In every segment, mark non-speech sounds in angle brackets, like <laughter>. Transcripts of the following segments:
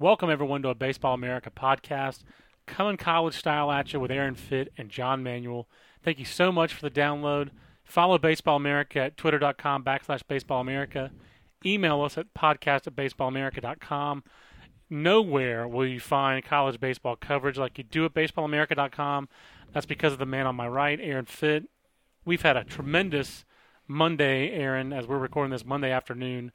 Welcome, everyone, to a Baseball America podcast, coming college style at you with Aaron Fitt and John Manuel. Thank you so much for the download. Follow Baseball America at twitter.com backslash Baseball America. Email us at podcast at baseballamerica.com. Nowhere will you find college baseball coverage like you do at baseballamerica.com. That's because of the man on my right, Aaron Fitt. We've had a tremendous Monday, Aaron, as we're recording this Monday afternoon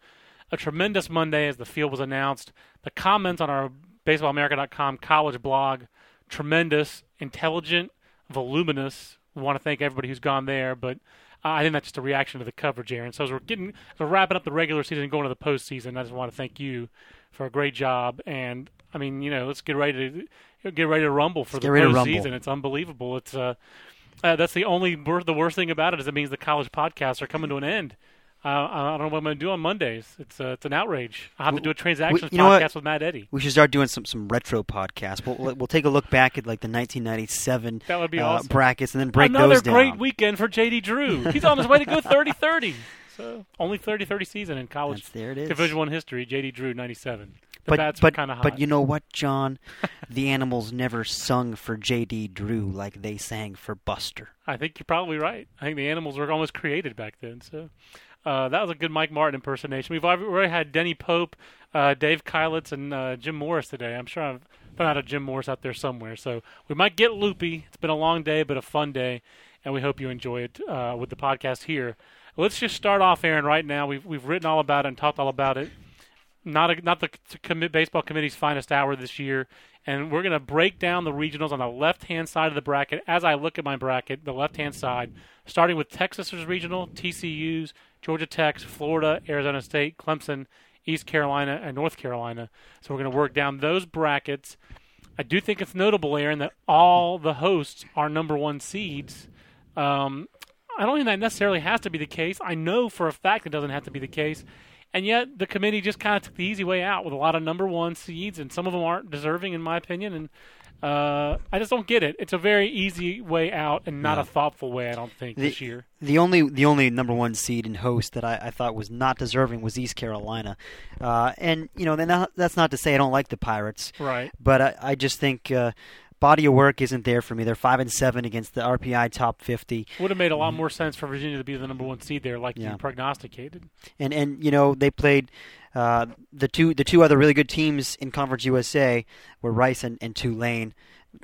a tremendous Monday as the field was announced. The comments on our baseballamerica.com college blog, tremendous, intelligent, voluminous. We want to thank everybody who's gone there, but uh, I think that's just a reaction to the coverage, Aaron. So as we're getting, as we're wrapping up the regular season and going to the postseason, I just want to thank you for a great job. And I mean, you know, let's get ready to get ready to rumble for let's the postseason. It's unbelievable. It's uh, uh, that's the only the worst thing about it is it means the college podcasts are coming to an end. Uh, I don't know what I'm going to do on Mondays. It's uh, it's an outrage. I have to do a transactions podcast with Matt Eddy. We should start doing some, some retro podcasts. We'll we'll take a look back at like the 1997 that would be uh, awesome. brackets and then break Another those down. great weekend for JD Drew. <laughs> He's on his way to go 30-30. So only 30-30 season in college That's, there it is. Division One history. JD Drew 97. The but but kind of hot. but you know what, John? <laughs> the animals never sung for J.D. Drew like they sang for Buster. I think you're probably right. I think the animals were almost created back then. So. Uh, that was a good Mike Martin impersonation. We've already had Denny Pope, uh, Dave Keilitz, and uh, Jim Morris today. I'm sure I've found out a Jim Morris out there somewhere. So we might get loopy. It's been a long day, but a fun day, and we hope you enjoy it uh, with the podcast here. Let's just start off, Aaron. Right now, we've we've written all about it and talked all about it. Not a, not the commit baseball committee's finest hour this year, and we're going to break down the regionals on the left hand side of the bracket. As I look at my bracket, the left hand side, starting with Texas's regional, TCU's, Georgia Tech, Florida, Arizona State, Clemson, East Carolina, and North Carolina. So we're going to work down those brackets. I do think it's notable, Aaron, that all the hosts are number one seeds. Um, I don't think that necessarily has to be the case. I know for a fact it doesn't have to be the case. And yet the committee just kind of took the easy way out with a lot of number one seeds, and some of them aren't deserving, in my opinion. And uh, I just don't get it. It's a very easy way out and not yeah. a thoughtful way. I don't think the, this year. The only the only number one seed and host that I, I thought was not deserving was East Carolina, uh, and you know not, that's not to say I don't like the Pirates, right? But I, I just think. Uh, body of work isn't there for me. They're five and seven against the RPI top fifty. Would have made a lot more sense for Virginia to be the number one seed there, like yeah. you prognosticated. And and you know they played uh, the two the two other really good teams in Conference USA were Rice and, and Tulane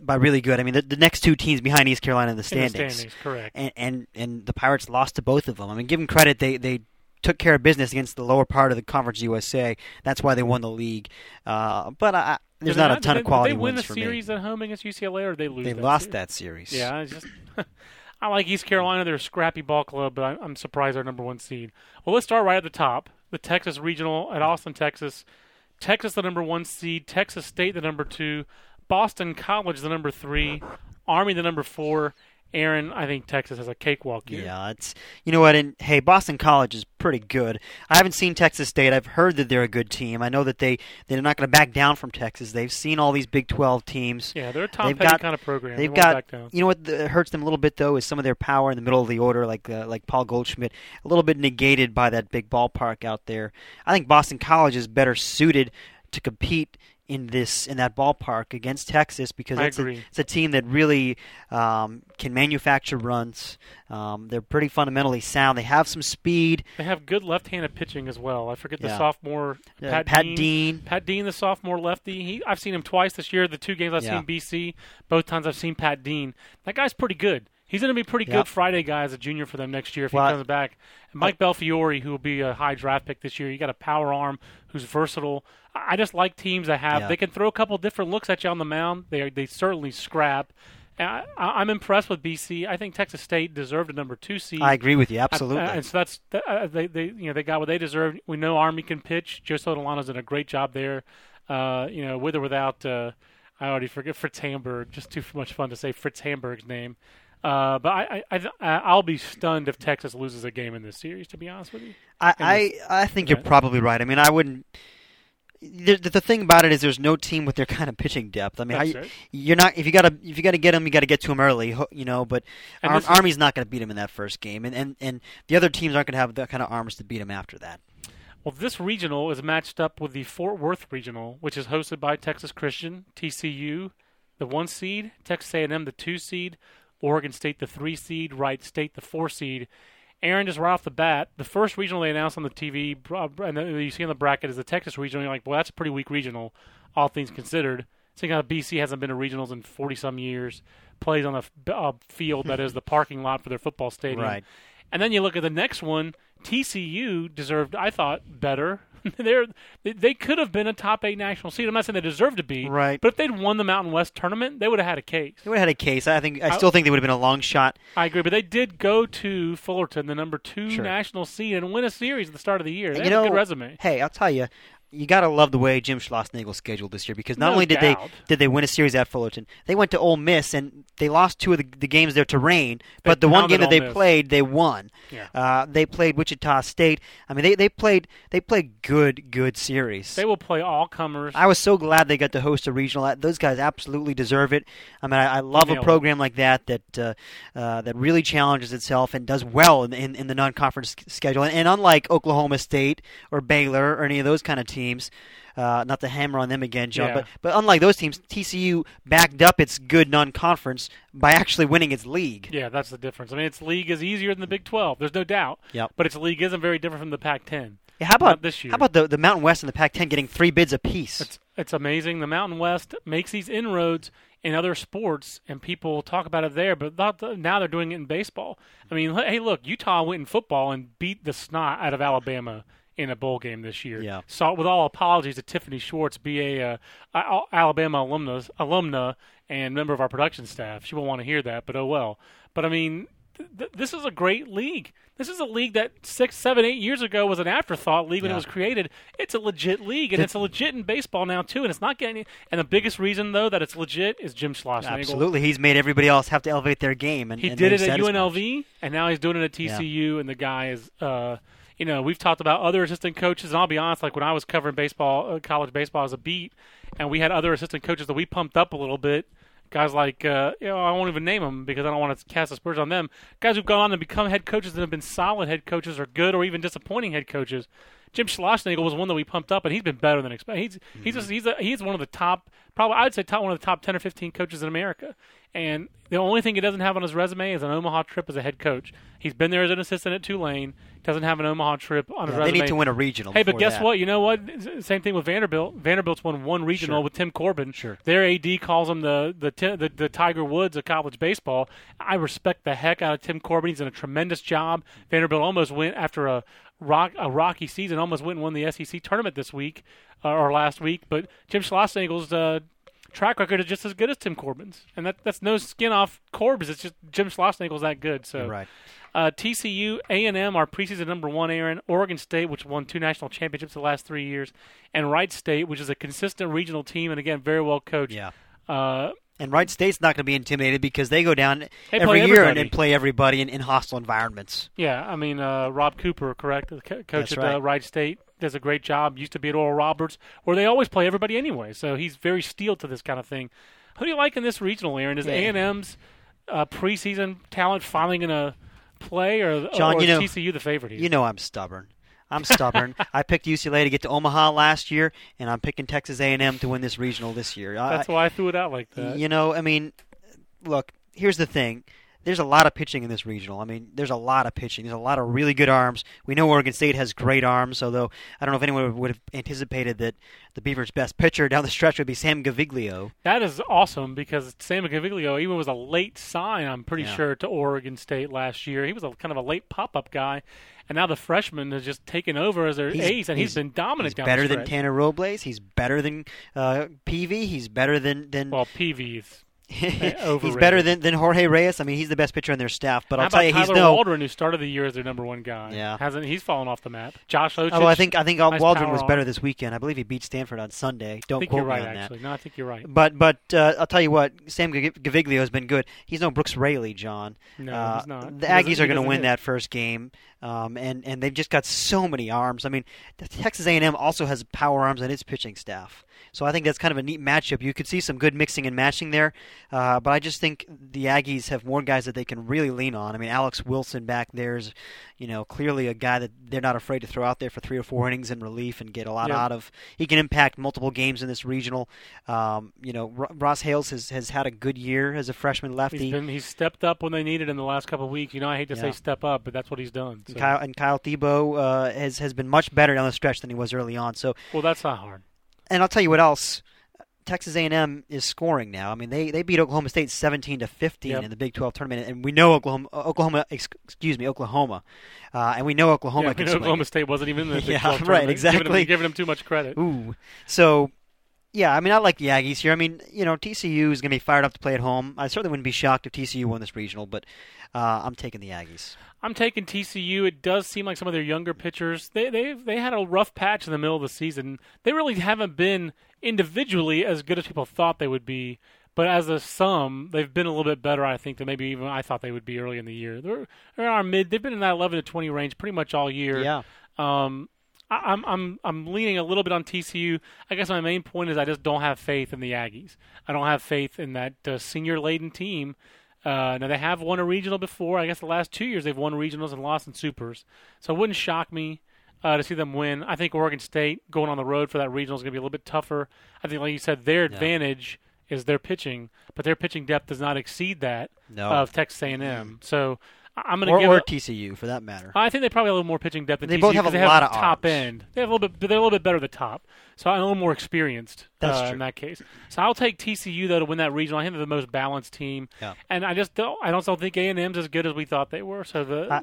by really good. I mean, the, the next two teams behind East Carolina in the standings. In the standings correct. And, and and the Pirates lost to both of them. I mean, give them credit. They they took care of business against the lower part of the Conference USA. That's why they won the league. Uh, but I, there's not, not, a ton they, of quality they win wins the series me. at home against UCLA, or they lose? They that lost series? that series. Yeah, it's just. <laughs> I like East Carolina. They're a scrappy ball club, but I, I'm surprised they're number one seed. Well, let's start right at the top. The Texas Regional at Austin, Texas. Texas, the number one seed. Texas State, the number two. Boston College, the number three. Army, the number four. Aaron, I think Texas has a cakewalk here. Yeah, it's you know what? And hey, Boston College is pretty good. I haven't seen Texas State. I've heard that they're a good team. I know that they they're not going to back down from Texas. They've seen all these Big Twelve teams. Yeah, they're a Tom they've got, kind of program. They've they got you know what the, hurts them a little bit though is some of their power in the middle of the order, like uh, like Paul Goldschmidt, a little bit negated by that big ballpark out there. I think Boston College is better suited to compete in this in that ballpark against Texas because it's a, it's a, team that really um, can manufacture runs. Um, they're pretty fundamentally sound. They have some speed. They have good left-handed pitching as well. I forget the yeah. sophomore yeah, Pat, Pat Dean. Dean. Pat Dean, the sophomore lefty. He, I've seen him twice this year. The two games I've yeah. seen BC, both times I've seen Pat Dean. That guy's pretty good. He's going to be pretty yep. good Friday guy as a junior for them next year if well, he comes back. And Mike Belfiore, who will be a high draft pick this year, you got a power arm who's versatile. I just like teams that have yeah. they can throw a couple different looks at you on the mound. They they certainly scrap. I, am I'm impressed with BC. I think Texas State deserved a number two seed. I agree with you absolutely. Uh, and so that's uh, they they you know they got what they deserved. We know Army can pitch. Joe Sottolano's done a great job there. Uh, you know, with or without, uh, I already forget Fritz Hamburg. Just too much fun to say Fritz Hamburg's name. Uh, but I, I, I, I'll be stunned if Texas loses a game in this series. To be honest with you, I, I, I think you're probably right. I mean, I wouldn't. The, the, thing about it is, there's no team with their kind of pitching depth. I mean, That's how, right. you're not if you gotta if you gotta get them, you gotta get to them early, you know. But Ar- is- Army's not gonna beat them in that first game, and, and and the other teams aren't gonna have the kind of arms to beat them after that. Well, this regional is matched up with the Fort Worth regional, which is hosted by Texas Christian, TCU, the one seed, Texas A&M, the two seed, Oregon State, the three seed, Wright State, the four seed. Aaron, just right off the bat, the first regional they announced on the TV, and you see on the bracket is the Texas regional. You're like, well, that's a pretty weak regional, all things considered. Seeing how BC hasn't been to regionals in 40 some years, plays on a uh, field that is the <laughs> parking lot for their football stadium. Right. And then you look at the next one. TCU deserved, I thought, better. <laughs> They're, they could have been a top eight national seed. I'm not saying they deserve to be, Right. But if they'd won the Mountain West tournament, they would have had a case. They would have had a case. I think. I still think they would have been a long shot. I agree, but they did go to Fullerton, the number two Sure. national seed, and win a series at the start of the year. They you a good resume. Hey, I'll tell you, you got to love the way Jim Schlossnagle scheduled this year because not No only did doubt. they did they win a series at Fullerton, they went to Ole Miss and they lost two of the, the games there to rain, but the one game that Ole they Miss. played, they won. Yeah. Uh, they played Wichita State. I mean, they, they played they played good good series. They will play all comers. I was so glad they got to host a regional. Those guys absolutely deserve it. I mean, I, I love a Nailed it. program like that that uh, uh, that really challenges itself and does well in, in, in the non-conference schedule. And, and unlike Oklahoma State or Baylor or any of those kind of teams, uh, not to hammer on them again, John, Yeah. but but unlike those teams, TCU backed up its good non-conference by actually winning its league. Yeah, that's the difference. I mean, its league is easier than the Big 12. There's no doubt. Yep. But its league isn't very different from the Pac-10. Yeah, how about this year. How about the the Mountain West and the Pac-10 getting three bids apiece? It's it's amazing. The Mountain West makes these inroads in other sports, and people talk about it there. But now they're doing it in baseball. I mean, hey, look, Utah went in football and beat the snot out of Alabama in a bowl game this year. Yeah. So, with all apologies to Tiffany Schwartz, BA uh, Alabama alumnus, alumna and member of our production staff, she won't want to hear that, but oh well. But I mean, th- th- this is a great league. This is a league that six, seven, eight years ago was an afterthought league when Yeah. it was created. It's a legit league, and it's a legit in baseball now too. And it's not getting. And the biggest reason though that it's legit is Jim Schlossnagle. Absolutely, he's made everybody else have to elevate their game, and He and did it at. UNLV, and now he's doing it at TCU. And the guy is, uh, you know, we've talked about other assistant coaches, and I'll be honest, like when I was covering baseball, uh, college baseball as a beat, and we had other assistant coaches that we pumped up a little bit. Guys like, uh, you know, I won't even name them because I don't want to cast aspersions on them. Guys who've gone on to become head coaches and have been solid head coaches, or good, or even disappointing head coaches. Jim Schlossnagle was one that we pumped up, and he's been better than expected. He's he's just, he's a, he's one of the top, probably I'd say top one of the top ten or fifteen coaches in America. And the only thing he doesn't have on his resume is an Omaha trip as a head coach. He's been there as an assistant at Tulane. Doesn't have an Omaha trip on his Yeah, they resume. need to win a regional. Hey, but guess that. what? You know what? Same thing with Vanderbilt. Vanderbilt's won one regional Sure. with Tim Corbin. Sure. Their AD calls him the the, the the Tiger Woods of college baseball. I respect the heck out of Tim Corbin. He's done a tremendous job. Vanderbilt almost went after a rock a rocky season. Almost went and won the SEC tournament this week uh, or last week. But Jim Schlossnagle's uh, track record is just as good as Tim Corbin's, and that that's no skin off Corbin's. It's just Jim Schlossnagle's that good. So You're right. uh, TCU, A&M are preseason number one, Aaron. Oregon State, which won two national championships the last three years, and Wright State, which is a consistent regional team and again very well coached. Yeah. Uh, And Wright State's not going to be intimidated because they go down They every year and, everybody. and play everybody in, in hostile environments. yeah, I mean uh, Rob Cooper, correct? The co- coach That's at right. uh, Wright State does a great job. Used to be at Oral Roberts, where they always play everybody anyway. So he's very steeled to this kind of thing. Who do you like in this regional, Aaron? Is Yeah. A&M's uh, preseason talent finally going to play, or, John, or you is know- TCU the favorite here? You know I'm stubborn. I'm stubborn. I picked UCLA to get to Omaha last year, and I'm picking Texas A&M to win this regional this year. I- That's why I threw it out like that. You know, I mean, look, here's the thing. There's a lot of pitching in this regional. I mean, there's a lot of pitching. There's a lot of really good arms. We know Oregon State has great arms, although I don't know if anyone would have anticipated that the Beavers' best pitcher down the stretch would be Sam Gaviglio. That is awesome because Sam Gaviglio even was a late sign, I'm pretty Yeah. sure, to Oregon State last year. He was a kind of a late pop up guy, and now the freshman has just taken over as their He's- ace, and he's he's- been dominant He's better than. Tanner Robles. He's better than uh, Peavey. He's better than than Well, PV's. <laughs> he's better than, than Jorge Reyes. I mean, he's the best pitcher on their staff. But How I'll about tell you, he's Tyler no. Waldron, who started the year as their number one guy? Yeah. hasn't he's fallen off the map? Josh Osich. Although I think I think nice Waldron was arm. better this weekend. I believe he beat Stanford on Sunday. Don't think quote you're right. me on that. No, I think you're right. But but uh, I'll tell you what, Sam Gaviglio has been good. He's no Brooks Raley, John. No, Uh, he's not. The He Aggies are going to win hit. that first game, um, and and they've just got so many arms. I mean, Texas A&M also has power arms on its pitching staff. So I think that's kind of a neat matchup. You could see some good mixing and matching there, uh, but I just think the Aggies have more guys that they can really lean on. I mean, Alex Wilson back there is, you know, clearly a guy that they're not afraid to throw out there for three or four innings in relief and get a lot Yeah. out of. He can impact multiple games in this regional. Um, you know, Ro- Ross Hales has, has had a good year as a freshman lefty. He's been he's stepped up when they needed in the last couple of weeks. You know, I hate to Yeah. say step up, but that's what he's done. So- Kyle, and Kyle Thebeau uh, has has been much better down the stretch than he was early on. So, well, that's not hard. and I'll tell you what else. Texas A&M is scoring now. I mean, they, they beat Oklahoma State 17 to 15 Yep. in the Big 12 tournament, and we know Oklahoma uh, Oklahoma excuse me Oklahoma, uh, and we know Oklahoma yeah, can you know, swing. Oklahoma State wasn't even in the <laughs> Big Yeah, 12 right, tournament. exactly. Giving them, giving them too much credit. Ooh, so yeah, I mean, I like the Aggies here. I mean, you know, TCU is going to be fired up to play at home. I certainly wouldn't be shocked if TCU won this regional, but uh, I'm taking the Aggies. I'm taking TCU. It does seem like some of their younger pitchers they they they had a rough patch in the middle of the season. They really haven't been individually as good as people thought they would be, but as a sum, they've been a little bit better. I think than maybe even I thought they would be early in the year. They're, they're in our mid. They've been in that 11 to 20 range pretty much all year. Yeah, Um, I, I'm I'm I'm leaning a little bit on TCU. I guess my main point is I just don't have faith in the Aggies. I don't have faith in that uh, senior laden team. Uh, now they have won a regional before. I guess the last two years they've won regionals and lost in supers. So it wouldn't shock me uh, to see them win. I think Oregon State going on the road for that regional is going to be a little bit tougher. I think, like you said, their advantage is their pitching, but their pitching depth does not exceed that no, of Texas A&M. So I'm going to or, give or it- TCU for that matter. I think they probably have a little more pitching depth than They TCU both have a they lot have of top arms. end. They have a little bit. They're a little bit better at the top, so I'm a little more experienced. That's uh, true. in that case. So I'll take TCU though to win that regional. I think they're the most balanced team, Yeah. and I just don't. I don't think A and M's as good as we thought they were. So the. I-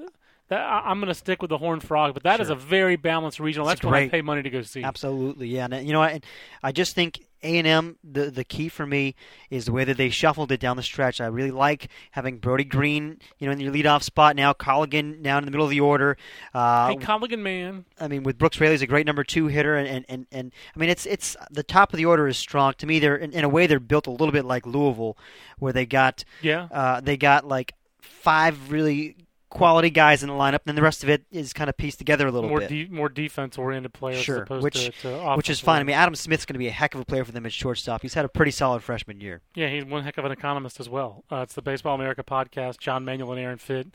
that, I- I'm going to stick with the Horned Frog, but that is Sure. a very balanced regional. It's That's what I pay money to go see. Absolutely, yeah. And uh, you know, I, I just think A and M. The the key for me is the way that they shuffled it down the stretch. I really like having Brodie Greene, you know, in your leadoff spot now. Colligan down in the middle of the order. Uh, Hey, Colligan, man, I mean, with Brooks Raley's a great number two hitter, and, and, and, and I mean, it's it's the top of the order is strong. To me, they're in, in a way they're built a little bit like Louisville, where they got yeah, uh, they got like five really quality guys in the lineup, and then the rest of it is kind of pieced together a little more bit. de- more defense oriented players as Sure, opposed which- to, to which is fine. I mean, Adam Smith's going to be a heck of a player for them at shortstop. He's had a pretty solid freshman year. Yeah, he's one heck of an economist as well. Uh, it's the Baseball America podcast. John Manuel and Aaron Fitt.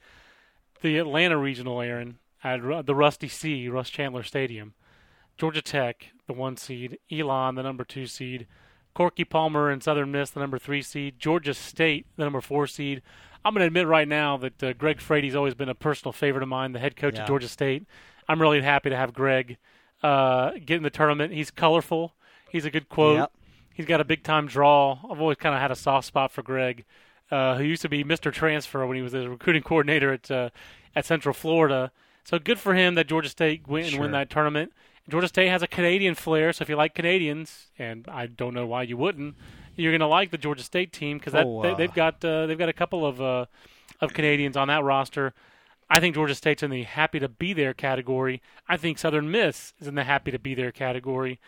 The Atlanta Regional, Aaron, at the Rusty C, Russ Chandler Stadium. Georgia Tech, the one seed. Elon, the number two seed. Corky Palmer and Southern Miss, the number three seed. Georgia State, the number four seed. I'm going to admit right now that uh, Greg Frady's always been a personal favorite of mine, the head coach Yeah. of Georgia State. I'm really happy to have Greg uh, get in the tournament. He's colorful. He's a good quote. Yep. He's got a big time draw. I've always kind of had a soft spot for Greg, uh, who used to be Mr. Transfer when he was the recruiting coordinator at uh, at Central Florida. So good for him that Georgia State went and Sure. win that tournament. Georgia State has a Canadian flair, so if you like Canadians, and I don't know why you wouldn't, you're going to like the Georgia State team because Oh, they, uh, they've got uh, they've got a couple of uh, of Canadians on that roster. I think Georgia State's in the happy to be there category. I think Southern Miss is in the happy to be there category.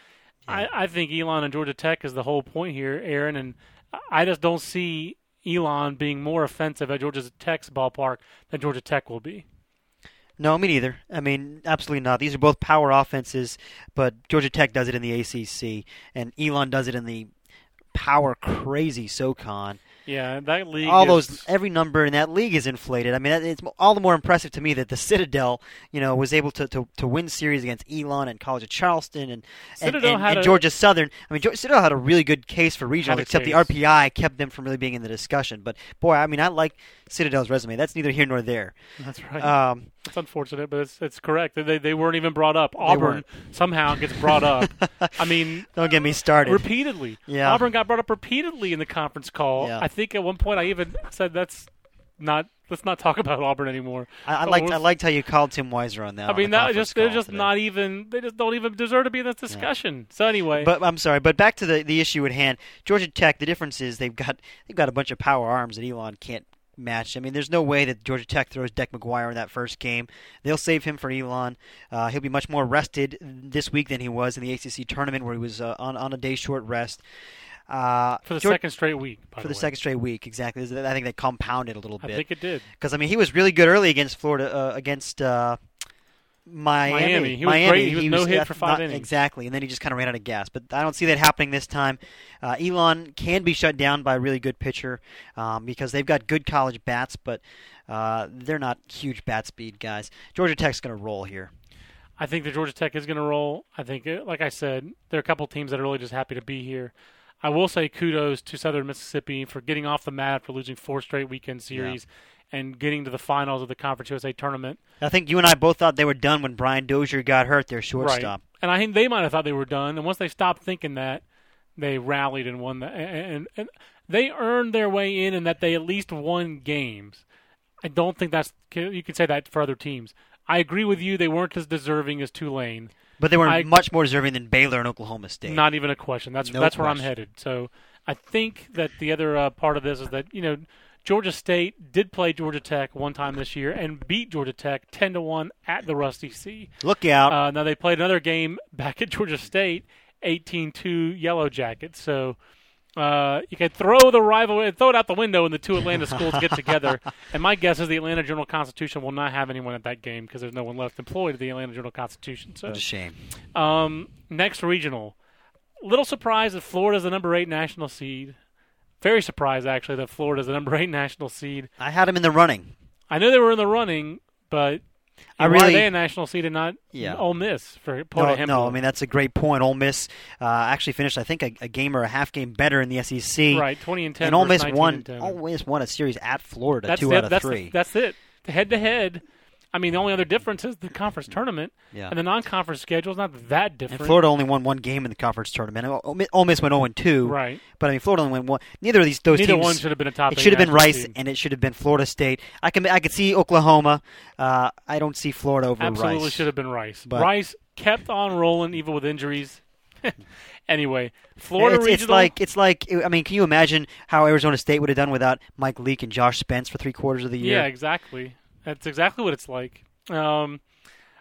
I, I think Elon and Georgia Tech is the whole point here, Aaron, and I just don't see Elon being more offensive at Georgia Tech's ballpark than Georgia Tech will be. No, me neither. I mean, absolutely not. These are both power offenses, but Georgia Tech does it in the ACC, and Elon does it in the power crazy SoCon. Yeah, that league. all is- those every number in that league is inflated. I mean, it's all the more impressive to me that the Citadel, you know, was able to, to, to win series against Elon and College of Charleston and and, and, and a- Georgia Southern. I mean, Citadel had a really good case for regionals, except the. RPI kept them from really being in the discussion. But boy, I mean, I like Citadel's resume. That's neither here nor there. That's right. Um, it's unfortunate, but it's it's correct. They they weren't even brought up. Auburn somehow gets brought up. I mean, <laughs> don't get me started. repeatedly. Yeah. Auburn got brought up repeatedly in the conference call. Yeah. I think at one point I even said that's not let's not talk about Auburn anymore. I, I Oh, liked I liked how you called Tim Weiser on that. I mean that just they're just today. not even they just don't even deserve to be in this discussion. So anyway, But I'm sorry, but back to the the issue at hand. Georgia Tech. The difference is they've got they've got a bunch of power arms that Elon can't match. I mean, there's no way that Georgia Tech throws Deck McGuire in that first game. They'll save him for Elon. Uh, he'll be much more rested this week than he was in the ACC tournament, where he was uh, on on a day short rest. Uh, for the Geor- second straight week. By for the way. second straight week, exactly. I think they compounded a little bit. I think it did. because I mean he was really good early against Florida uh, against uh, Miami. Miami. He was Miami. great. He was no hit for five not- innings. Exactly, and then he just kind of ran out of gas. But I don't see that happening this time. Uh, Elon can be shut down by a really good pitcher um, because they've got good college bats, but uh, they're not huge bat speed guys. Georgia Tech's going to roll here. I think the Georgia Tech is going to roll. I think, uh, like I said, there are a couple teams that are really just happy to be here. I will say kudos to Southern Mississippi for getting off the mat for losing four straight weekend series and getting to the finals of the Conference USA tournament. I think you and I both thought they were done when Brian Dozier got hurt, their shortstop. And I think they might have thought they were done. And once they stopped thinking that, they rallied and won. The, and, and, they earned their way in, and that they at least won games. I don't think that's you can say that for other teams. I agree with you. They weren't as deserving as Tulane. But they were I- much more deserving than Baylor and Oklahoma State. Not even a question. That's No that's where I'm headed. So I think that the other uh, part of this is that you know Georgia State did play Georgia Tech one time this year and beat Georgia Tech ten to one at the Rusty C. Look out. Uh, now they played another game back at Georgia State, 18-2 Yellow Jackets. So uh, you can throw the rival, and throw it out the window when the two Atlanta schools get together. <laughs> And my guess is the Atlanta Journal Constitution will not have anyone at that game because there's no one left employed at the Atlanta Journal Constitution. So what a shame. um, next regional, little surprise that Florida's the number eight national seed. Very surprised actually that Florida's the number eight national seed. I had them in the running. I knew they were in the running, but I why are they a national seed and not Yeah. Ole Miss for Porter No, no, I mean that's a great point. Ole Miss uh, actually finished, I think, a, a game or a half game better in the SEC. right, twenty and ten. And Ole Miss won. Ole Miss won a series at Florida, that's two it. out of that's three. The, that's it. Head to head. I mean, the only other difference is the conference tournament, yeah. and the non-conference schedule is not that different. And Florida only won one game in the conference tournament. Ole- Miss- went 0 and 2. right? But I mean, Florida only went one. Neither of these those Neither teams. one should have been a top. it should have been Rice, seed. and it should have been Florida State. I can I could see Oklahoma. Uh, I don't see Florida over Rice. Absolutely Rice. should have been Rice. But- Rice kept on rolling even with injuries. <laughs> anyway, Florida it's, regional. it's like it's like I mean, can you imagine how Arizona State would have done without Mike Leake and Josh Spence for three quarters of the year? yeah, exactly. That's exactly what it's like. Um,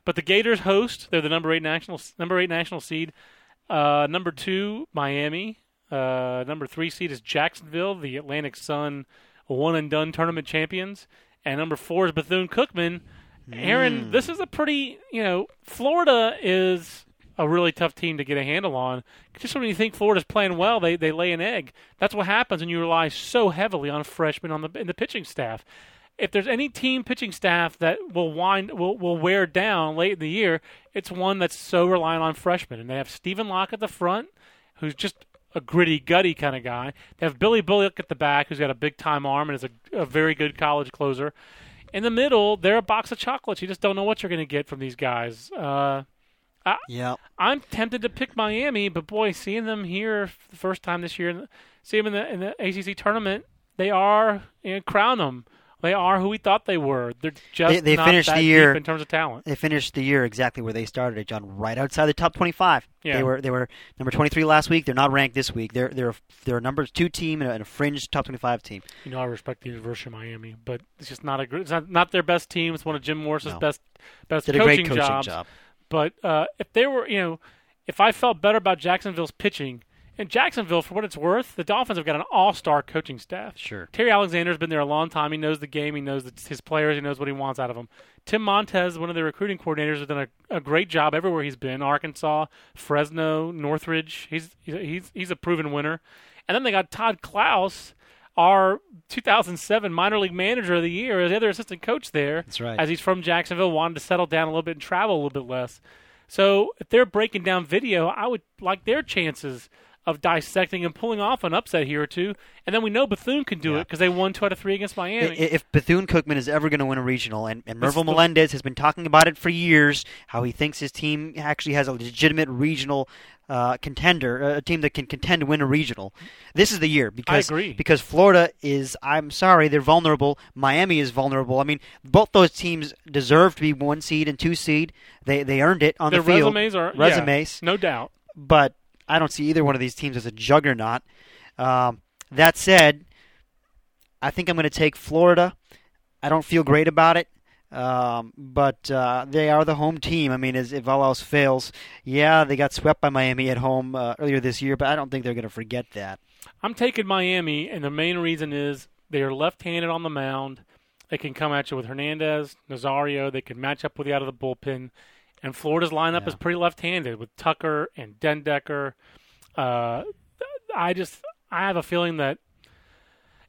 but the Gators host. They're the number eight national number eight national seed. Uh, number two, Miami. Uh, number three seed is Jacksonville, the Atlantic Sun one and done tournament champions. And number four is Bethune Cookman. Aaron, this is a pretty you know Florida is a really tough team to get a handle on. Just when you think Florida's playing well, they they lay an egg. That's what happens when you rely so heavily on freshmen on the in the pitching staff. If there's any team pitching staff that will wind will will wear down late in the year, it's one that's so reliant on freshmen. And they have Stephen Locke at the front, who's just a gritty, gutty kind of guy. They have Billy Bullock at the back, who's got a big time arm and is a, a very good college closer. In the middle, they're a box of chocolates. You just don't know what you're going to get from these guys. Uh, Yeah. I'm tempted to pick Miami, but boy, seeing them here for the first time this year, see them in the in the ACC tournament, they are you know, crown them. They are who we thought they were. They're just They- they not finished that the year- deep in terms of talent. They finished the year exactly where they started it, John, right outside the top 25. Yeah. They were they were number 23 last week. They're not ranked this week. They're they're they're a number two team and a, and a fringe top 25 team. You know, I respect the University of Miami, but it's just not a it's not, not their best team. It's one of Jim Morris's No. best best Did a coaching, great coaching jobs. job. But uh, if they were, you know, if I felt better about Jacksonville's pitching, and Jacksonville, for what it's worth, the Dolphins have got an all-star coaching staff. Sure. Terry Alexander's been there a long time. He knows the game. He knows his players. He knows what he wants out of them. Tim Montez, one of the recruiting coordinators, has done a, a great job everywhere he's been. Arkansas, Fresno, Northridge. He's he's he's a proven winner. And then they got Todd Klaus, our 2007 minor league manager of the year, as the other assistant coach there. That's right. As he's from Jacksonville, wanted to settle down a little bit and travel a little bit less. So if they're breaking down video, I would like their chances of dissecting and pulling off an upset here or two. And then we know Bethune can do it Yeah. it because they won two out of three against Miami. If Bethune Cookman is ever going to win a regional, and, and This Mervyl the- Melendez has been talking about it for years, how he thinks his team actually has a legitimate regional uh, contender, a team that can contend to win a regional. This is the year because agree. because Florida is. I'm sorry, they're vulnerable. Miami is vulnerable. I mean, both those teams deserve to be one seed and two seed. They they earned it on Their the field. resumes are yeah, resumes, no doubt. but I don't see either one of these teams as a juggernaut. Um, that said, I think I'm going to take Florida. I don't feel great about it, um, but uh, they are the home team. I mean, as, if all else fails, yeah, they got swept by Miami at home uh, earlier this year, but I don't think they're going to forget that. I'm taking Miami, and the main reason is they are left-handed on the mound. They can come at you with Hernandez, Nazario. They can match up with you out of the bullpen, and Florida's lineup Yeah. is pretty left-handed with Tucker and den Dekker. Uh, I just I have a feeling that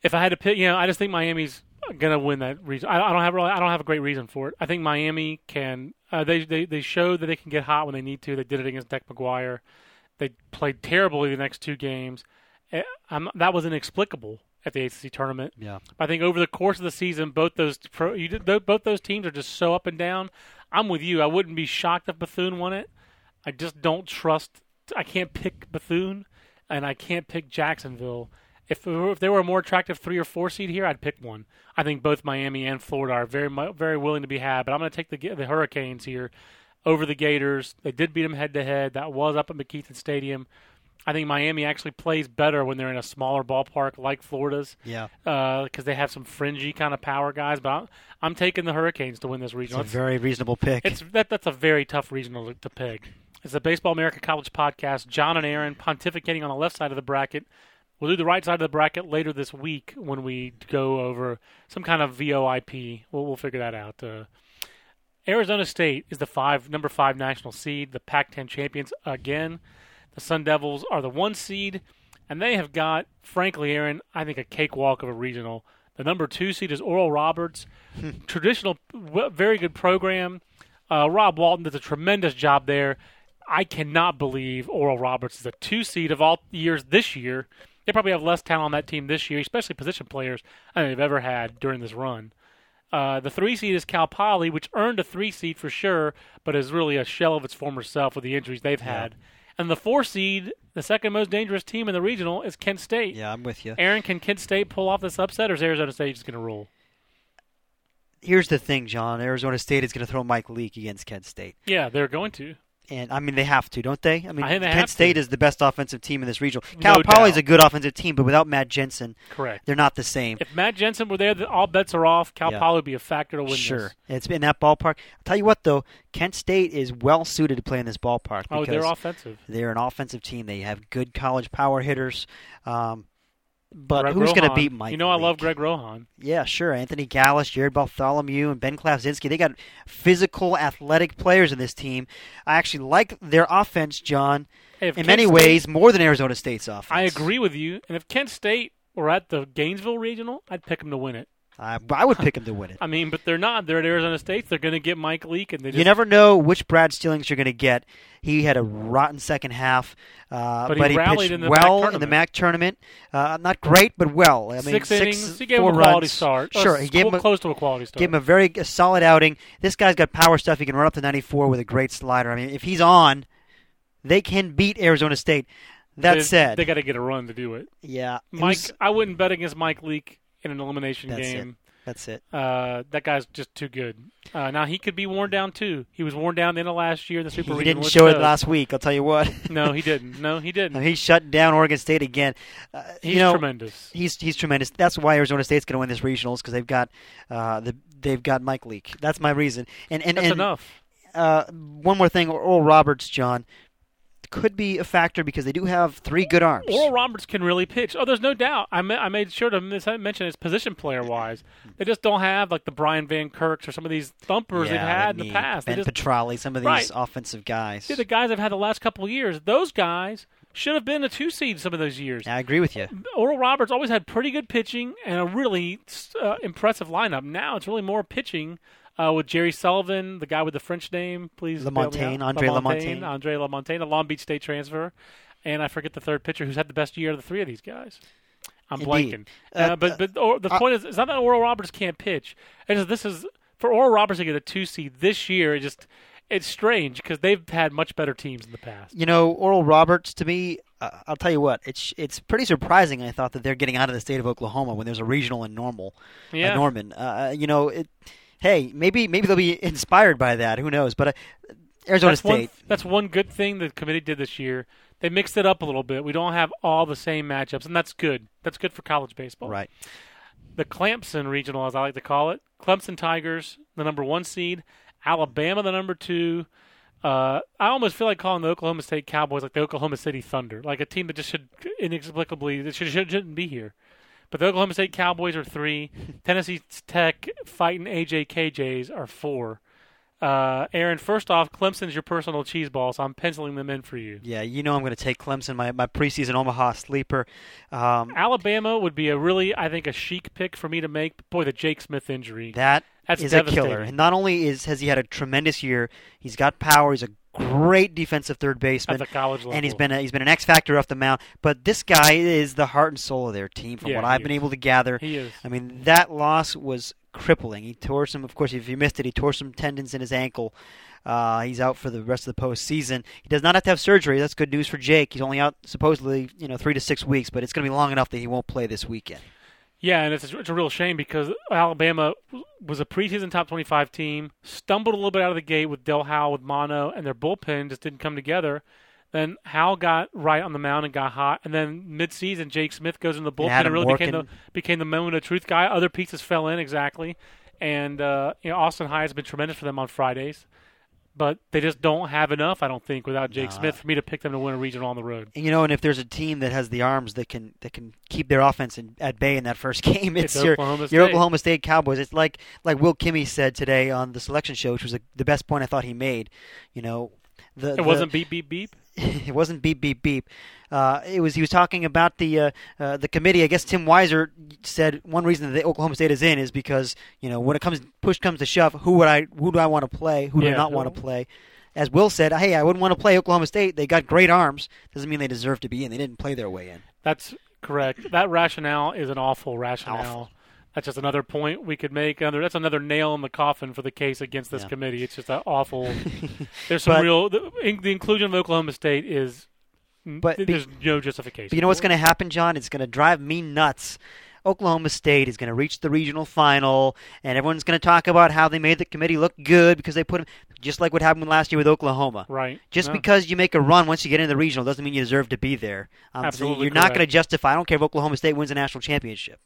if I had to pick, you know, I just think Miami's gonna win that reason. I, I don't have really, I don't have a great reason for it. I think Miami can. Uh, they they they showed that they can get hot when they need to. They did it against Deck McGuire. They played terribly the next two games. Eh, I'm, that was inexplicable at the ACC tournament. Yeah. I think over the course of the season, both those pro, you did, both those teams are just so up and down. I'm with you. I wouldn't be shocked if Bethune won it. I just don't trust. I can't pick Bethune, and I can't pick Jacksonville. If if there were a more attractive three or four seed here, I'd pick one. I think both Miami and Florida are very very willing to be had, but I'm going to take the the Hurricanes here over the Gators. They did beat them head to head. That was up at McKethan Stadium. I think Miami actually plays better when they're in a smaller ballpark like Florida's Yeah. because they have some fringy kind of power guys. But I'm, I'm taking the Hurricanes to win this It's a very reasonable pick. It's that that's a very tough regional to, to pick. It's the Baseball America College podcast. John and Aaron pontificating on the left side of the bracket. We'll do the right side of the bracket later this week when we go over some kind of VOIP. We'll, we'll figure that out. Uh, Arizona State is the five number five national seed, the Pac-10 champions again. The Sun Devils are the one seed, and they have got, frankly, Aaron, I think a cakewalk of a regional. The number two seed is Oral Roberts, traditional, very good program. Uh, Rob Walton does a tremendous job there. I cannot believe Oral Roberts is a two seed of all years this year. They probably have less talent on that team this year, especially position players, than they've ever had during this run. Uh, the three seed is Cal Poly, which earned a three seed for sure, but is really a shell of its former self with the injuries they've had. And the four seed, the second most dangerous team in the regional, is Kent State. yeah, I'm with you. Aaron, can Kent State pull off this upset, or is Arizona State just going to rule? Here's the thing, John. Arizona State is going to throw Mike Leake against Kent State. Yeah, they're going to. And I mean, they have to, don't they? I mean, I think they Kent have State to. is the best offensive team in this regional. No Cal Poly's doubt. a good offensive team, but without Matt Jensen, Correct. they're not the same. If Matt Jensen were there, all bets are off. Cal Yeah. Poly would be a factor to win Sure, this. it's in that ballpark. I'll tell you what, though, Kent State is well suited to play in this ballpark Oh, they're offensive. they're an offensive team. They have good college power hitters. Um, but Greg who's going to beat Mike? You know I love Greg Rohan. Yeah, sure. Anthony Gallas, Jared Bartholomew, and Ben Klasinski. They got physical, athletic players in this team. I actually like their offense, John, Hey, in Kent many State- ways more than Arizona State's offense. I agree with you. And if Kent State were at the Gainesville regional, I'd pick them to win it. I, I would pick them to win it. <laughs> I mean, but they're not. They're at Arizona State. They're going to get Mike Leake, and they just. You never know which Brad Stillings you're going to get. He had a rotten second half, uh, But he rallied pitched in the well in the. MAC tournament. Uh, not great, but well. I mean, six, innings. He gave four him a quality runs. start. Sure, Uh, he gave him a, close to a quality start. gave him a very a solid outing. This guy's got power stuff. He can run up to 94 with a great slider. I mean, if he's on, they can beat Arizona State. That they, said, they got to get a run to do it. yeah, Mike, who's- I wouldn't bet against Mike Leake in an elimination That's game. That's it. Uh, that guy's just too good. Uh, now he could be worn down too. He was worn down in the last year in the Super He Regional didn't show it last week. I'll tell you what. <laughs> No, he didn't. No, he didn't. he shut down Oregon State again. Uh, He's you know, tremendous. He's he's tremendous. That's why Arizona State's going to win this regionals because they've got uh, the they've got Mike Leake. That's my reason. And and That's and enough. uh, one more thing, Oral Roberts, John, could be a factor because they do have three good arms. Oral Roberts can really pitch. Oh, there's no doubt. I, ma- I made sure to mis- mention his position player wise. They just don't have like the Brian Van Kirks or some of these thumpers yeah, they've had they in the past. Ben just, Petrali, some of these Right. offensive guys. see, the guys I've had the last couple of years, those guys should have been a two seed some of those years. I agree with you. Oral Roberts always had pretty good pitching and a really uh, impressive lineup. Now it's really more pitching uh, with Jerry Sullivan, the guy with the French name. Please, Lamontagne. Andre Lamontagne. Andre Lamontagne, a Long Beach State transfer, and I forget the third pitcher who's had the best year of the three of these guys. I'm Indeed. blanking. Uh, Uh, but but or, the uh, point is, it's not that Oral Roberts can't pitch. It's just this is for Oral Roberts to get a two seed this year. It just it's strange because they've had much better teams in the past. You know, Oral Roberts, to me, uh, I'll tell you what, it's it's pretty surprising. I thought that they're getting out of the state of Oklahoma when there's a regional in Normal, uh, Norman. Uh, you know, it, hey, maybe maybe they'll be <laughs> inspired by that. Who knows? But uh, Arizona that's one, State, that's one good thing the committee did this year. They mixed it up a little bit. We don't have all the same matchups, and that's good. That's good for college baseball. right? The Clemson regional, as I like to call it, Clemson Tigers, the number one seed, Alabama, the number two. Uh, I almost feel like calling the Oklahoma State Cowboys like the Oklahoma City Thunder, like a team that just should inexplicably that should, shouldn't be here. But the Oklahoma State Cowboys are three. Tennessee Tech fighting AJ KJs are four. Uh, Aaron, first off, Clemson's your personal cheese ball, so I'm penciling them in for you. Yeah, you know I'm going to take Clemson, my, my preseason Omaha sleeper. Um, Alabama would be a really, I think, a chic pick for me to make. But boy, the Jake Smith injury. that That's is a killer. And not only is has he had a tremendous year, he's got power. He's a great defensive third at baseman. the college level. and he's been a, he's been an X factor off the mound. But this guy is the heart and soul of their team, from Yeah, what I've been is. able to gather. He is. I mean, that loss was crippling. He tore some, of course, if you missed it, he tore some tendons in his ankle. Uh, he's out for the rest of the postseason. He does not have to have surgery. That's good news for Jake. He's only out supposedly, you know, three to six weeks, but it's going to be long enough that he won't play this weekend. Yeah, and it's a, it's a real shame because Alabama was a preseason top 25 team, stumbled a little bit out of the gate with Del Howell, with Mono, and their bullpen just didn't come together. Then Howell got right on the mound and got hot, and then mid-season Jake Smith goes in the bullpen and, Adam really became the became the moment of truth guy. Other pieces fell in exactly, and uh, you know Austin High has been tremendous for them on Fridays, but they just don't have enough. I don't think without Jake No. Smith for me to pick them to win a regional on the road. And, you know, and if there's a team that has the arms that can that can keep their offense in, at bay in that first <laughs> game, it's, It's your Oklahoma your State. Oklahoma State Cowboys. It's like like Will Kimmey said today on the selection show, which was a, the best point I thought he made. You know, the, It the- wasn't beep beep beep. <laughs> it wasn't beep beep beep. Uh, it was he was talking about the uh, uh, the committee. I guess Tim Weiser said one reason that Oklahoma State is in is because you know when it comes push comes to shove, who would I who do I want to play? Who do I Yeah. not want to play? As Will said, hey, I wouldn't want to play Oklahoma State. They got great arms. Doesn't mean they deserve to be in. They didn't play their way in. That's correct. That rationale is an awful rationale. Awful. That's just another point we could make. Another, that's another nail in the coffin for the case against this Yeah. committee. It's just an awful. <laughs> There's some But- real. The, in, the inclusion of Oklahoma State is. But be- there's no justification. But you know what's going to happen, John? It's going to drive me nuts. Oklahoma State is going to reach the regional final, and everyone's going to talk about how they made the committee look good because they put them just like what happened last year with Oklahoma. Right. Just No. because you make a run once you get into the regional doesn't mean you deserve to be there. Um, so Absolutely you're not going to justify. I don't care if Oklahoma State wins a national championship.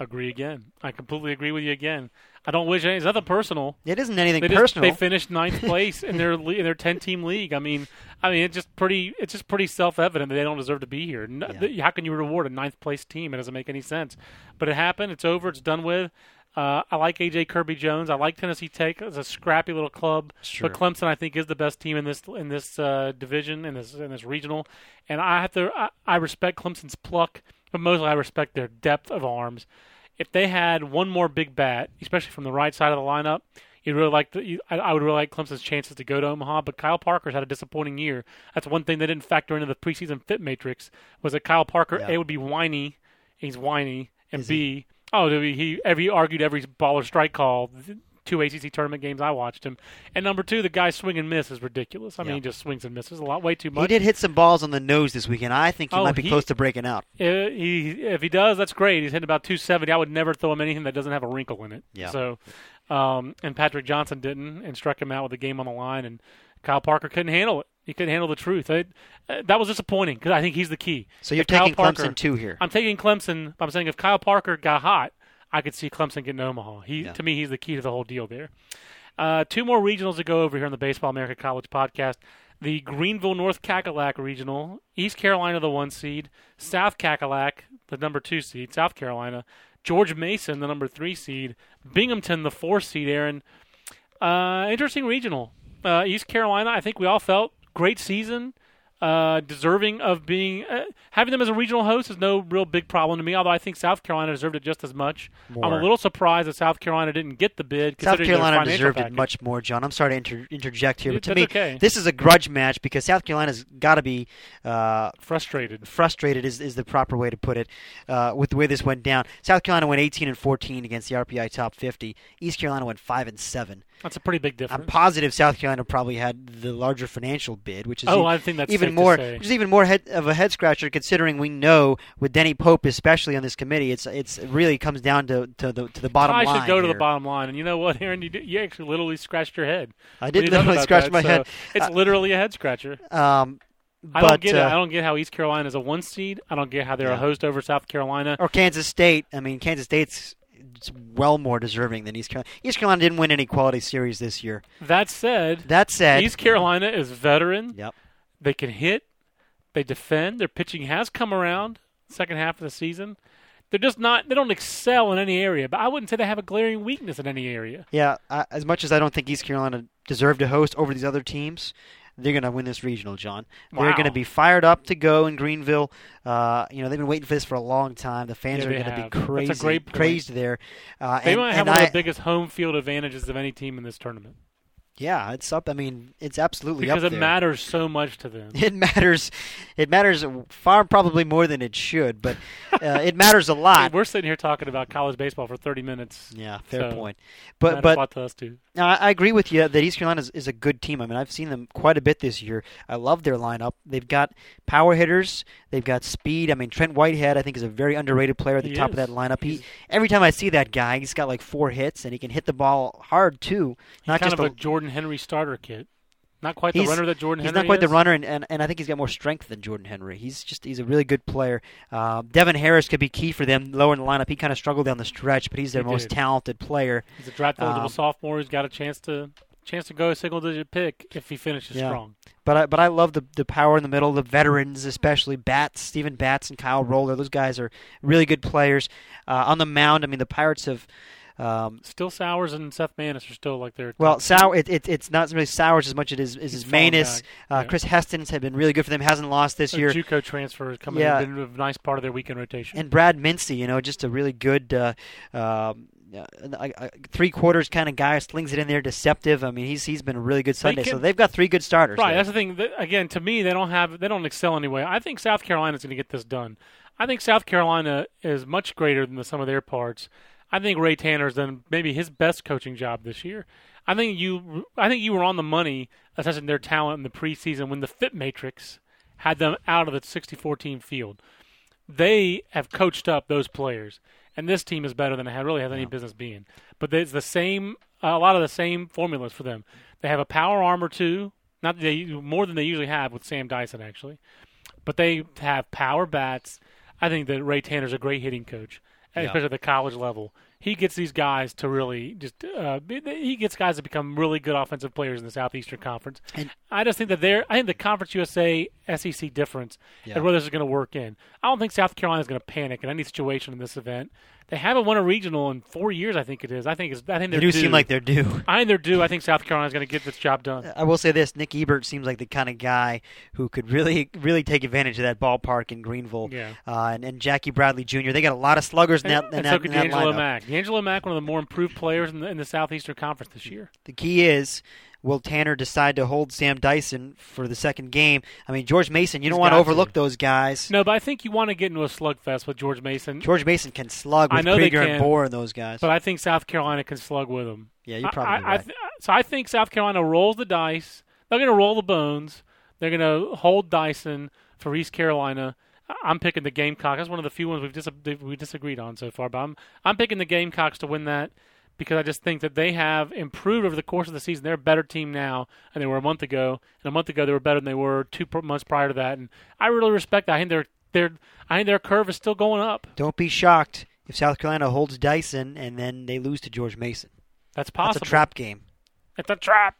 Agree again. I completely agree with you again. I don't wish any. It's nothing personal. It isn't anything They just personal. they finished ninth place in their le- in their ten team league. I mean, I mean it's just pretty it's just pretty self evident that they don't deserve to be here. No, Yeah. th- How can you reward a ninth place team? It doesn't make any sense. But it happened. It's over. It's done with. Uh, I like AJ Kirby Jones. I like Tennessee Tech as a scrappy little club. Sure. But Clemson, I think, is the best team in this in this uh, division in this in this regional. And I have to I, I respect Clemson's pluck, but mostly I respect their depth of arms. If they had one more big bat, especially from the right side of the lineup, you'd really like the, you, I, I would really like Clemson's chances to go to Omaha. But Kyle Parker's had a disappointing year. That's one thing they didn't factor into the preseason fit matrix was that Kyle Parker Yeah. a would be whiny, he's whiny, and Is b oh he he every argued every ball or strike call. Two ACC tournament games I watched him, and number two, the guy swing and miss is ridiculous. I mean, he just swings and misses a lot, way too much. he did hit some balls on the nose this weekend. I think he Oh, might be he- close to breaking out. Uh, he if he does, that's great. He's hitting about 270. I would never throw him anything that doesn't have a wrinkle in it. Yeah. So, um, and Patrick Johnson didn't, and struck him out with the game on the line, and Kyle Parker couldn't handle it. He couldn't handle the truth. Uh, that was disappointing because I think he's the key. So you're If taking Parker- Clemson two here. I'm taking Clemson. I'm saying if Kyle Parker got hot, I could see Clemson getting Omaha. He Yeah. to me, he's the key to the whole deal there. Uh, two more regionals to go over here on the Baseball America College podcast. The Greenville North Cackalack Regional, East Carolina the one seed, South Cackalack the number two seed, South Carolina, George Mason the number three seed, Binghamton the four seed. Aaron, uh, interesting regional. Uh, East Carolina, I think we all felt great season, uh, deserving of being uh, having them as a regional host is no real big problem to me. Although I think South Carolina deserved it just as much. I'm a little surprised that South Carolina didn't get the bid. South Carolina deserved package. it much more, John. I'm sorry to inter- interject here, but to that's me, okay. this is a grudge match because South Carolina's got to be uh, Frustrated. frustrated is, is the proper way to put it uh, with the way this went down. South Carolina went 18 and 14 against the RPI top 50. East Carolina went 5 and 7. That's a pretty big difference. I'm positive South Carolina probably had the larger financial bid, which is oh, I think that's even more which is even more head, of a head scratcher considering we know with Denny Pope especially on this committee it's it's it really comes down to, to the to the bottom I line. I should go to the bottom line, and you know what, Aaron? You, did, you actually literally scratched your head. I did literally scratch that, my so head. It's Uh, literally a head scratcher. Um, I but, don't get it. uh, I don't get how East Carolina is a one seed. I don't get how they're Yeah. a host over South Carolina. or Kansas State. I mean, Kansas State's well more deserving than East Carolina. East Carolina didn't win any quality series this year. That said, That said, East Carolina is veteran. Yep. They can hit. They defend. Their pitching has come around second half of the season. They're just not. They don't excel in any area, but I wouldn't say they have a glaring weakness in any area. Yeah, I, as much as I don't think East Carolina deserved to host over these other teams, they're going to win this regional, John. They're going to be fired up to go in Greenville. Uh, you know, they've been waiting for this for a long time. The fans Yeah, are going to be crazy, crazed there. Uh, They and, might have and one I, of the biggest home field advantages of any team in this tournament yeah, it's up. I mean, it's absolutely because up it there. matters so much to them. <laughs> It matters. It matters far probably more than it should, but uh, it matters a <laughs> lot. We're sitting here talking about college baseball for 30 minutes. Yeah, fair So, point. But but a to us too. No, I I agree with you that East Carolina is, is a good team. I mean, I've seen them quite a bit this year. I love their lineup. They've got power hitters. They've got speed. I mean, Trent Whitehead, I think, is a very underrated player at the He top of that lineup. He every time I see that guy, he's got like four hits and he can hit the ball hard too. Not kind just of a, Jordan Henry starter kit. Not quite the He's- runner that Jordan He's Henry not quite the runner, and, and, and I think he's got more strength than Jordan Henry. He's just he's a really good player. Uh, Devin Harris could be key for them lower in the lineup. He kind of struggled down the stretch, but he's their He most did. talented player. He's a draft eligible Um, sophomore. He's got a chance to chance to go a single digit pick if he finishes Yeah. strong. But I, but I love the the power in the middle, the veterans especially Bats, Stephen Bats, and Kyle Roller. Those guys are really good players. Uh, on the mound, I mean the Pirates have. Um, Still Sowers and Seth Maness are still like their well, Sour, it, it, it's not really Sowers as much as it is, is He's his fallen Maness. back, Uh, yeah. Chris Hestons have been really good for them. Hasn't lost this a year. JUCO transfer is coming Yeah. in, been a nice part of their weekend rotation. and Brad Mincey, you know, just a really good uh, um, uh, three quarters kind of guy. Slings it in there, deceptive. I mean, he's he's been a really good Sunday. can- so they've got three good starters. Right, there. that's the thing. Again, to me, they don't have they don't excel anyway. I think South Carolina's going to get this done. I think South Carolina is much greater than the sum of their parts. I think Ray Tanner's done maybe his best coaching job this year. I think you I think you were on the money assessing their talent in the preseason when the Fitt Matrix had them out of the 64 team field. They have coached up those players, and this team is better than it really has any business being. But it's the same, a lot of the same formulas for them. They have a power arm or two, not they more than they usually have with Sam Dyson actually, but they have power bats. I think that Ray Tanner's a great hitting coach, Yeah. especially at the college level. He gets these guys to really just uh, he gets guys to become really good offensive players in the Southeastern Conference. And- I just think that they're I think the Conference USA SEC difference Yeah. is where this is going to work in. I don't think South Carolina is going to panic in any situation in this event. They haven't won a regional in four years. I think it is. I think it's. I think they do due. seem like they're due. I think they're due. I think South Carolina is going to get this job done. I will say this: Nick Ebert seems like the kind of guy who could really, really take advantage of that ballpark in Greenville. Yeah. Uh, and, and Jackie Bradley Jr. They got a lot of sluggers in that, in and that, so in that lineup. Mack. D'Angelo Mack, one of the more improved players in the, in the Southeastern Conference this year. The key is, will Tanner decide to hold Sam Dyson for the second game? I mean, George Mason. You He's don't want to overlook to. those guys. No, but I think you want to get into a slugfest with George Mason. George Mason can slug I with know they Krieger and can, Bohr and those guys. But I think South Carolina can slug with them. yeah, you're I- probably I, I right. th- so I think South Carolina rolls the dice. They're going to roll the bones. They're going to hold Dyson for East Carolina. I'm picking the Gamecocks. That's one of the few ones we've dis- we disagreed on so far. But I'm I'm picking the Gamecocks to win that because I just think that they have improved over the course of the season. They're a better team now than they were a month ago. And a month ago they were better than they were two pr- months prior to that. And I really respect that. I think their their I think their curve is still going up. don't be shocked if South Carolina holds Dyson and then they lose to George Mason. That's possible. That's a trap game. It's a trap.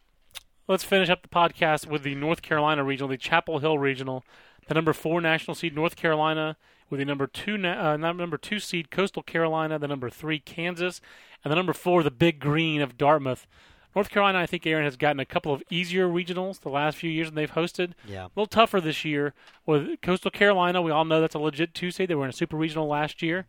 Let's finish up the podcast with the North Carolina regional, the Chapel Hill regional. The number four national seed North Carolina with the number two uh, number two seed Coastal Carolina, the number three Kansas, and the number four the Big Green of Dartmouth. North Carolina, I think Aaron has gotten a couple of easier regionals the last few years than they've hosted. Yeah. A little tougher this year with Coastal Carolina. We all know that's a legit two seed. They were in a super regional last year,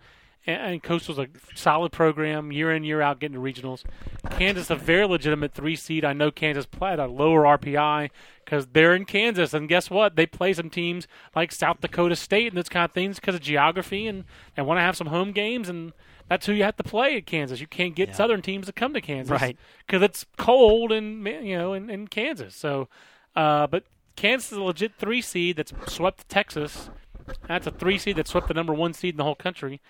and, and Coastal's a solid program year in year out getting to regionals. Kansas a very legitimate three seed. I know Kansas played a lower RPI because they're in Kansas, and guess what? They play some teams like South Dakota State and those kind of things because of geography, and they want to have some home games and. That's who you have to play at Kansas. You can't get Yeah. Southern teams to come to Kansas, Right. Because it's cold in you know in, in Kansas. So, uh, but Kansas is a legit three seed that's swept Texas. That's a three seed that swept the number one seed in the whole country.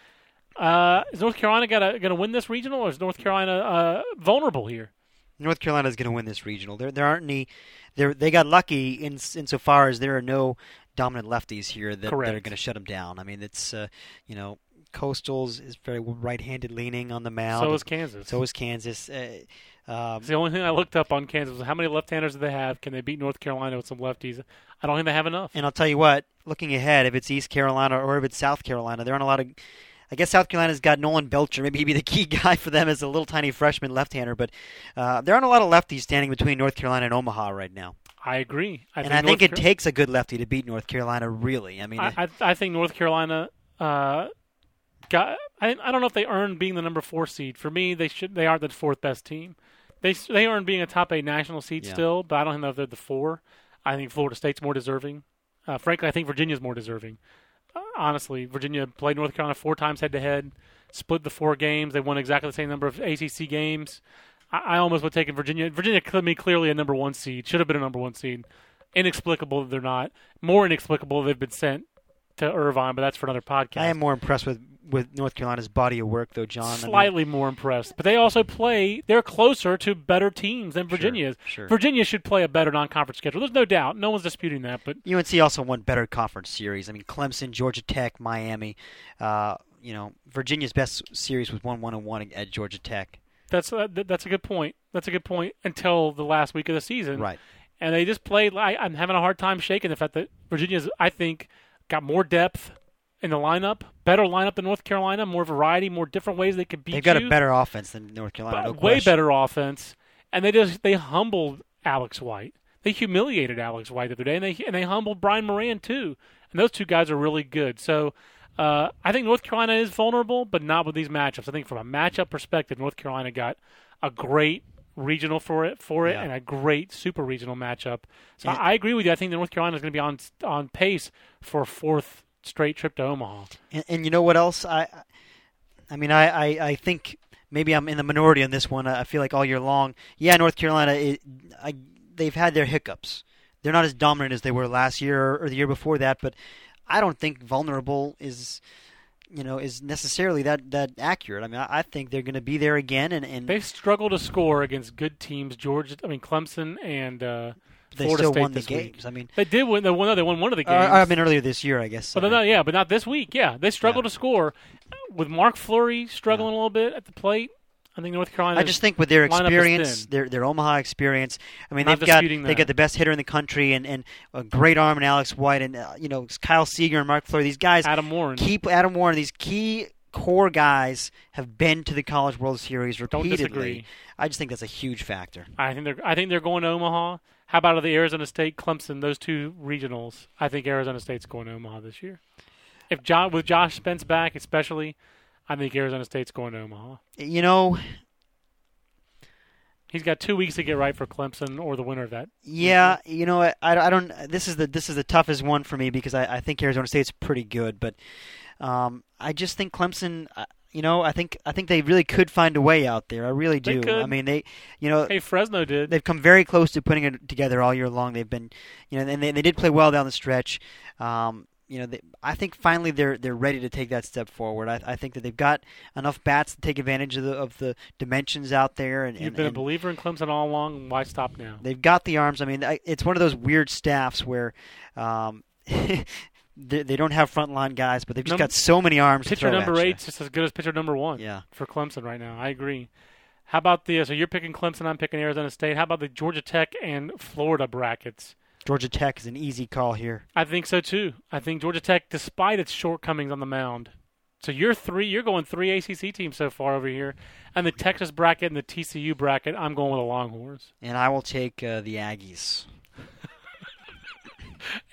Uh, is North Carolina going to win this regional, or is North Carolina uh, vulnerable here? North Carolina is going to win this regional. There, there aren't any. They they got lucky in insofar as there are no dominant lefties here that, that are going to shut them down. I mean, it's uh, you know, Coastal's is very right-handed leaning on the mound. So is Kansas. So is Kansas. Uh, um, It's the only thing I looked up on Kansas was how many left-handers do they have? Can they beat North Carolina with some lefties? I don't think they have enough. and I'll tell you what. Looking ahead, if it's East Carolina or if it's South Carolina, there aren't a lot of I guess South Carolina's got Nolan Belcher. Maybe he'd be the key <laughs> guy for them as a little tiny freshman left-hander. But uh, there aren't a lot of lefties standing between North Carolina and Omaha right now. I agree. I and think I think North it Car- takes a good lefty to beat North Carolina. Really, I mean, I, I, I think North Carolina uh, got. I, I don't know if they earned being the number four seed. For me, they should. They are the fourth best team. They they earned being a top eight national seed Yeah. still, but I don't know if they're the four. I think Florida State's more deserving. Uh, frankly, I think Virginia's more deserving. Honestly, Virginia played North Carolina four times head to head, split the four games. They won exactly the same number of ACC games. I, I almost would take Virginia. Virginia could be clearly a number one seed. Should have been a number one seed. Inexplicable that they're not. More inexplicable they've been sent to Irvine, but that's for another podcast. I am more impressed with with North Carolina's body of work, though, John. I mean, slightly more impressed, but they also play. They're closer to better teams than Sure, Virginia is. sure. Virginia should play a better non-conference schedule. There's no doubt. No one's disputing that. But UNC also won better conference series. I mean, Clemson, Georgia Tech, Miami. Uh, you know, Virginia's best series was one one and one at Georgia Tech. that's uh, th- that's a good point. That's a good point until the last week of the season. Right. and they just played. I, I'm having a hard time shaking the fact that Virginia's, I think, got more depth in the lineup, better lineup than North Carolina, more variety, more different ways they could beat They've got you, a better offense than North Carolina. no way question. better offense, and they just they humbled Alex White. They humiliated Alex White the other day, and they and they humbled Brian Moran too. And those two guys are really good. So. Uh, I think North Carolina is vulnerable, but not with these matchups. I think from a matchup perspective, North Carolina got a great regional for it for it Yeah. and a great super regional matchup. So And- I agree with you. I think that North Carolina is going to be on on pace for fourth straight trip to Omaha. And, and you know what else? I, I mean, I, I, I think maybe I'm in the minority on this one. I feel like all year long, yeah, North Carolina, it, I, they've had their hiccups. They're not as dominant as they were last year or, the year before that, but I don't think vulnerable is, you know, is necessarily that that accurate. I mean, I, I think they're going to be there again, and and They struggle to score against good teams. Georgia, I mean Clemson and uh, they Florida still State won the this week. games. I mean, They did win. They won. no, They won one of the uh, games. I mean earlier this year, I guess. but they're not, yeah, but not this week. Yeah, they struggled Yeah. to score with Mark Fleury struggling a little bit at the plate. I think North Carolina. I just think with their experience, their their Omaha experience. I mean, Not they've got disputing they that. got the best hitter in the country, and, and a great arm in Alex White, and uh, you know Kyle Seager and Mark Fleury. These guys Adam Warren. keep Adam Warren. These key core guys have been to the College World Series Don't repeatedly. disagree. I just think that's a huge factor. I think they're. I think they're going to Omaha. How about the Arizona State, Clemson, those two regionals? I think Arizona State's going to Omaha this year. If John with Josh Spence back, especially, I think Arizona State's going to Omaha. You know, He's got two weeks to get right for Clemson or the winner of that. yeah, you know, I, I don't. This is the this is the toughest one for me because I, I think Arizona State's pretty good, but um, I just think Clemson. uh, You know, I think I think they really could find a way out there. I really do. I mean, they, you know, Hey, Fresno did. they've come very close to putting it together all year long. They've been, you know, and they, they did play well down the stretch. Um, you know, they, I think finally they're they're ready to take that step forward. I, I think that they've got enough bats to take advantage of the of the dimensions out there, and, You've and, been a and believer in Clemson all along. Why stop now? they've got the arms. I mean, I, it's one of those weird staffs where. Um, <laughs> They, they don't have frontline guys, but they've just Number- got so many arms. to Pitcher number ya. eight's just as good as pitcher number one Yeah, for Clemson right now. I agree. How about the? So you're picking Clemson. I'm picking Arizona State. How about the Georgia Tech and Florida brackets? Georgia Tech is an easy call here. I think so too. I think Georgia Tech, despite its shortcomings on the mound, so you're three. You're going three ACC teams so far over here, and the Texas bracket and the TCU bracket. I'm going with the Longhorns. And I will take uh, the Aggies. <laughs>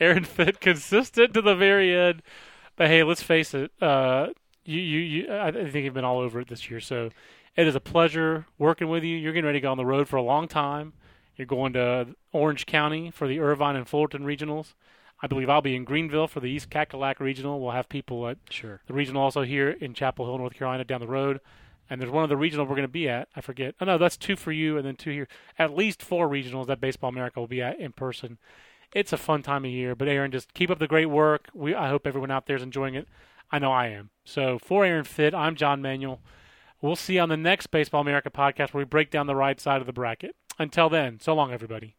Aaron Fitt consistent to the very end, but hey, let's face it. Uh, you, you, you, I think you've been all over it this year. So it is a pleasure working with you. You're getting ready to go on the road for a long time. You're going to Orange County for the Irvine and Fullerton regionals. I believe I'll be in Greenville for the East Cackalack regional. We'll have people at Sure. the regional also here in Chapel Hill, North Carolina, down the road. And there's one other regional we're going to be at. I forget. Oh no, that's two for you, and then two here. At least four regionals that Baseball America will be at in person. It's a fun time of year. But Aaron, just keep up the great work. We I hope everyone out there is enjoying it. I know I am. So for Aaron Fitt, I'm John Manuel. We'll see you on the next Baseball America podcast where we break down the right side of the bracket. Until then, so long, everybody.